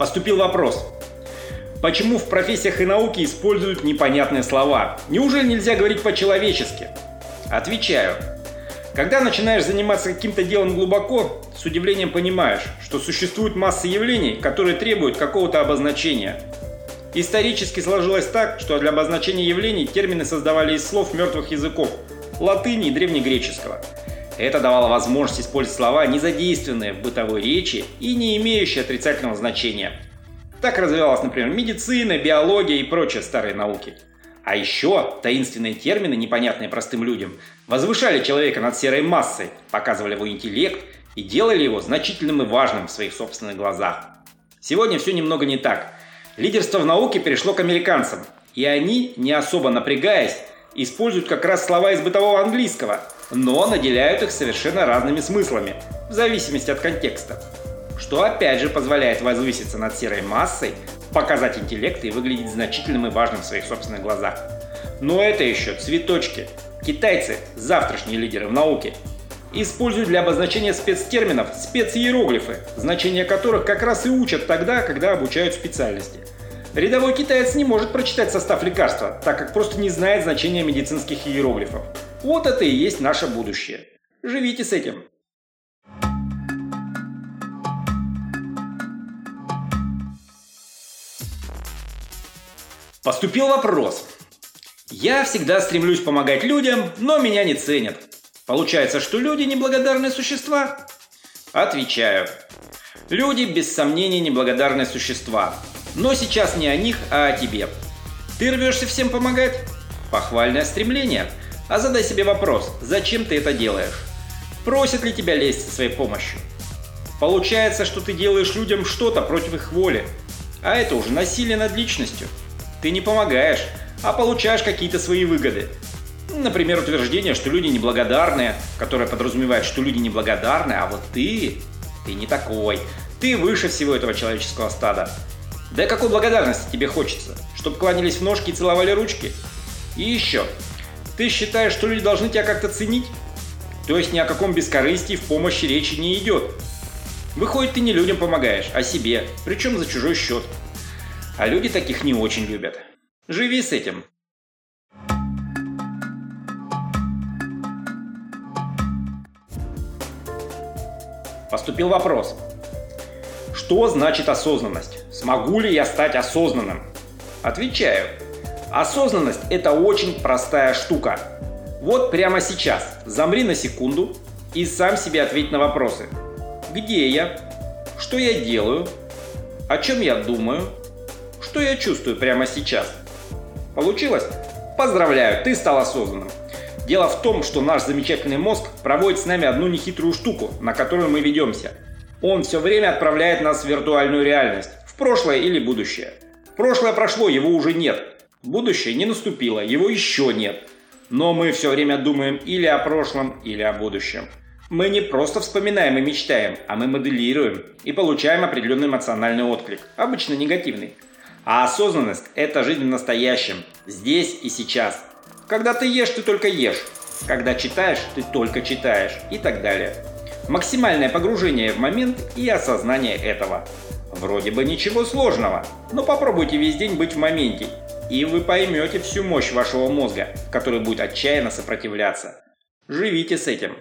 Поступил вопрос. Почему в профессиях и науке используют непонятные слова? Неужели нельзя говорить по-человечески? Отвечаю. Когда начинаешь заниматься каким-то делом глубоко, с удивлением понимаешь, что существует масса явлений, которые требуют какого-то обозначения. Исторически сложилось так, что для обозначения явлений термины создавали из слов мертвых языков – латыни и древнегреческого – это давало возможность использовать слова, не задействованные в бытовой речи и не имеющие отрицательного значения. Так развивалась, например, медицина, биология и прочие старые науки. А еще таинственные термины, непонятные простым людям, возвышали человека над серой массой, показывали его интеллект и делали его значительным и важным в своих собственных глазах. Сегодня все немного не так. Лидерство в науке перешло к американцам, и они, не особо напрягаясь, используют как раз слова из бытового английского – но наделяют их совершенно разными смыслами, в зависимости от контекста. Что опять же позволяет возвыситься над серой массой, показать интеллект и выглядеть значительным и важным в своих собственных глазах. Но это еще цветочки. Китайцы – завтрашние лидеры в науке. Используют для обозначения спецтерминов специероглифы, значения которых как раз и учат тогда, когда обучают специальности. Рядовой китаец не может прочитать состав лекарства, так как просто не знает значения медицинских иероглифов. Вот это и есть наше будущее. Живите с этим. Поступил вопрос. Я всегда стремлюсь помогать людям, но меня не ценят. Получается, что люди неблагодарные существа? Отвечаю. Люди без сомнения неблагодарные существа. Но сейчас не о них, а о тебе. Ты рвешься всем помогать? Похвальное стремление – а задай себе вопрос, зачем ты это делаешь? Просят ли тебя лезть со своей помощью? Получается, что ты делаешь людям что-то против их воли, а это уже насилие над личностью. Ты не помогаешь, а получаешь какие-то свои выгоды. Например, утверждение, что люди неблагодарные, которое подразумевает, что люди неблагодарны, а вот ты, ты не такой. Ты выше всего этого человеческого стада. Да какой благодарности тебе хочется? Чтобы кланялись в ножки и целовали ручки? И еще, ты считаешь, что люди должны тебя как-то ценить? То есть ни о каком бескорыстии в помощи речи не идет. Выходит, ты не людям помогаешь, а себе, причем за чужой счет. А люди таких не очень любят. Живи с этим. Поступил вопрос. Что значит осознанность? Смогу ли я стать осознанным? Отвечаю. Осознанность – это очень простая штука. Вот прямо сейчас замри на секунду и сам себе ответь на вопросы. Где я? Что я делаю? О чем я думаю? Что я чувствую прямо сейчас? Получилось? Поздравляю, ты стал осознанным. Дело в том, что наш замечательный мозг проводит с нами одну нехитрую штуку, на которую мы ведемся. Он все время отправляет нас в виртуальную реальность, в прошлое или будущее. Прошлое прошло, его уже нет. Будущее не наступило, его еще нет. Но мы все время думаем или о прошлом, или о будущем. Мы не просто вспоминаем и мечтаем, а мы моделируем и получаем определенный эмоциональный отклик, обычно негативный. А осознанность – это жизнь в настоящем, здесь и сейчас. Когда ты ешь, ты только ешь. Когда читаешь, ты только читаешь и так далее. Максимальное погружение в момент и осознание этого. Вроде бы ничего сложного, но попробуйте весь день быть в моменте и вы поймете всю мощь вашего мозга, который будет отчаянно сопротивляться. Живите с этим.